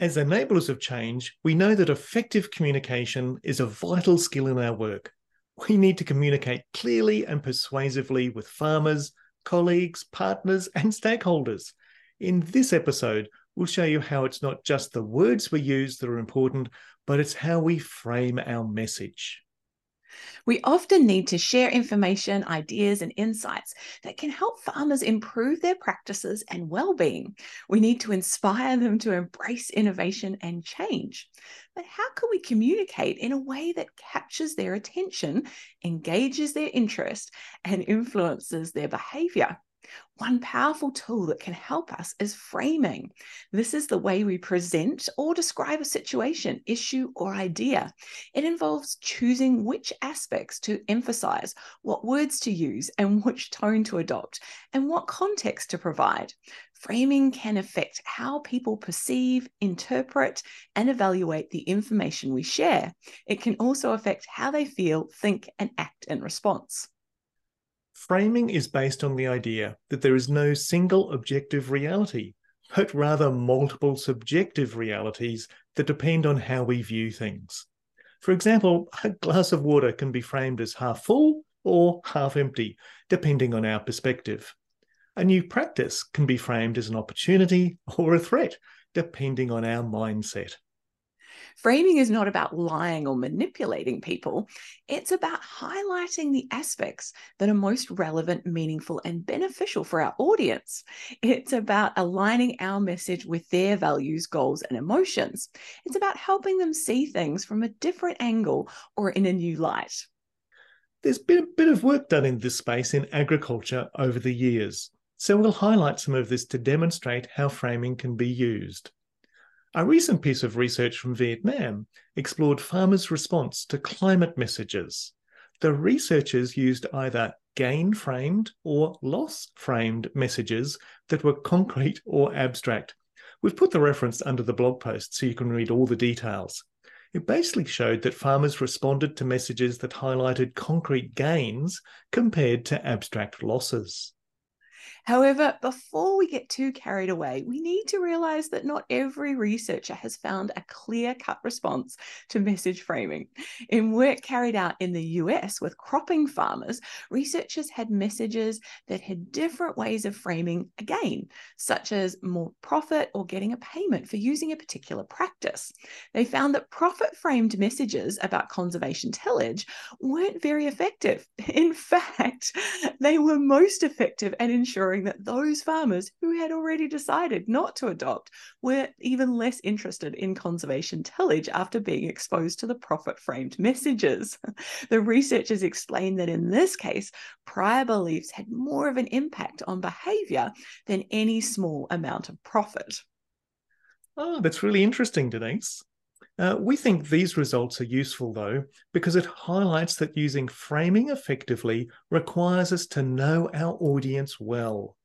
As enablers of change, we know that effective communication is a vital skill in our work. We need to communicate clearly and persuasively with farmers, colleagues, partners, and stakeholders. In this episode, we'll show you how it's not just the words we use that are important, but it's how we frame our message. We often need to share information, ideas, and insights that can help farmers improve their practices and well-being. We need to inspire them to embrace innovation and change. But how can we communicate in a way that captures their attention, engages their interest, and influences their behavior? One powerful tool that can help us is framing. This is the way we present or describe a situation, issue, or idea. It involves choosing which aspects to emphasize, what words to use, and which tone to adopt, and what context to provide. Framing can affect how people perceive, interpret, and evaluate the information we share. It can also affect how they feel, think, and act in response. Framing is based on the idea that there is no single objective reality, but rather multiple subjective realities that depend on how we view things. For example, a glass of water can be framed as half full or half empty, depending on our perspective. A new practice can be framed as an opportunity or a threat, depending on our mindset. Framing is not about lying or manipulating people, it's about highlighting the aspects that are most relevant, meaningful, and beneficial for our audience. It's about aligning our message with their values, goals, and emotions. It's about helping them see things from a different angle or in a new light. There's been a bit of work done in this space in agriculture over the years, so we'll highlight some of this to demonstrate how framing can be used. A recent piece of research from Vietnam explored farmers' response to climate messages. The researchers used either gain framed or loss framed messages that were concrete or abstract. We've put the reference under the blog post so you can read all the details. It basically showed that farmers responded to messages that highlighted concrete gains compared to abstract losses. However, before we get too carried away, we need to realize that not every researcher has found a clear cut response to message framing. In work carried out in the US with cropping farmers, researchers had messages that had different ways of framing a gain, such as more profit or getting a payment for using a particular practice. They found that profit framed messages about conservation tillage weren't very effective. In fact, they were most effective at ensuring ensuring that those farmers who had already decided not to adopt were even less interested in conservation tillage after being exposed to the profit framed messages. the researchers explained that in this case, prior beliefs had more of an impact on behavior than any small amount of profit. Oh, that's really interesting, Denise. Uh, we think these results are useful, though, because it highlights that using framing effectively requires us to know our audience well.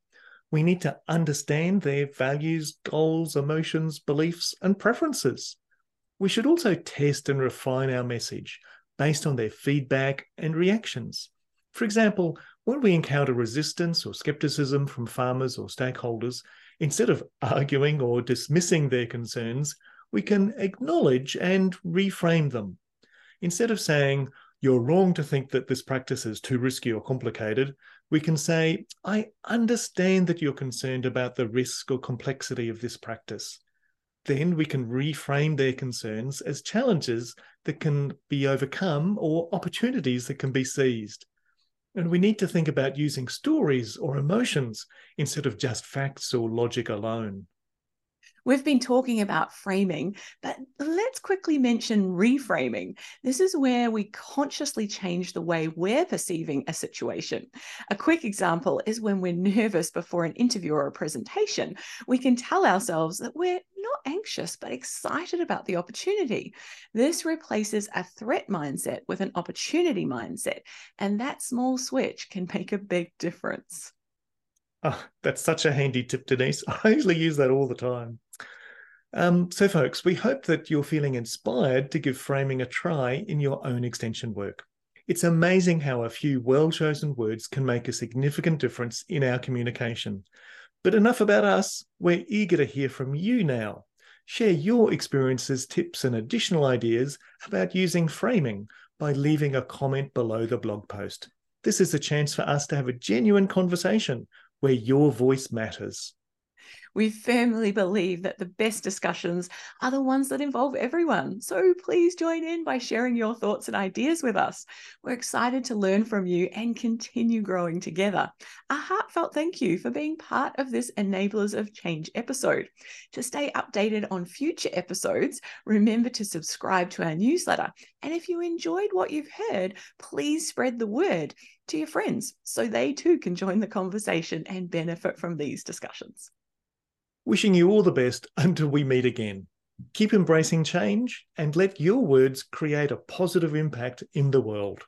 We need to understand their values, goals, emotions, beliefs, and preferences. We should also test and refine our message based on their feedback and reactions. For example, when we encounter resistance or skepticism from farmers or stakeholders, instead of arguing or dismissing their concerns, we can acknowledge and reframe them. Instead of saying, you're wrong to think that this practice is too risky or complicated, we can say, I understand that you're concerned about the risk or complexity of this practice. Then we can reframe their concerns as challenges that can be overcome or opportunities that can be seized. And we need to think about using stories or emotions instead of just facts or logic alone. We've been talking about framing, but let's quickly mention reframing. This is where we consciously change the way we're perceiving a situation. A quick example is when we're nervous before an interview or a presentation, we can tell ourselves that we're not anxious, but excited about the opportunity. This replaces a threat mindset with an opportunity mindset, and that small switch can make a big difference. Oh, that's such a handy tip, Denise. I usually use that all the time. Um, so, folks, we hope that you're feeling inspired to give framing a try in your own extension work. It's amazing how a few well chosen words can make a significant difference in our communication. But enough about us. We're eager to hear from you now. Share your experiences, tips, and additional ideas about using framing by leaving a comment below the blog post. This is a chance for us to have a genuine conversation where your voice matters. We firmly believe that the best discussions are the ones that involve everyone. So please join in by sharing your thoughts and ideas with us. We're excited to learn from you and continue growing together. A heartfelt thank you for being part of this Enablers of Change episode. To stay updated on future episodes, remember to subscribe to our newsletter. And if you enjoyed what you've heard, please spread the word to your friends so they too can join the conversation and benefit from these discussions. Wishing you all the best until we meet again. Keep embracing change and let your words create a positive impact in the world.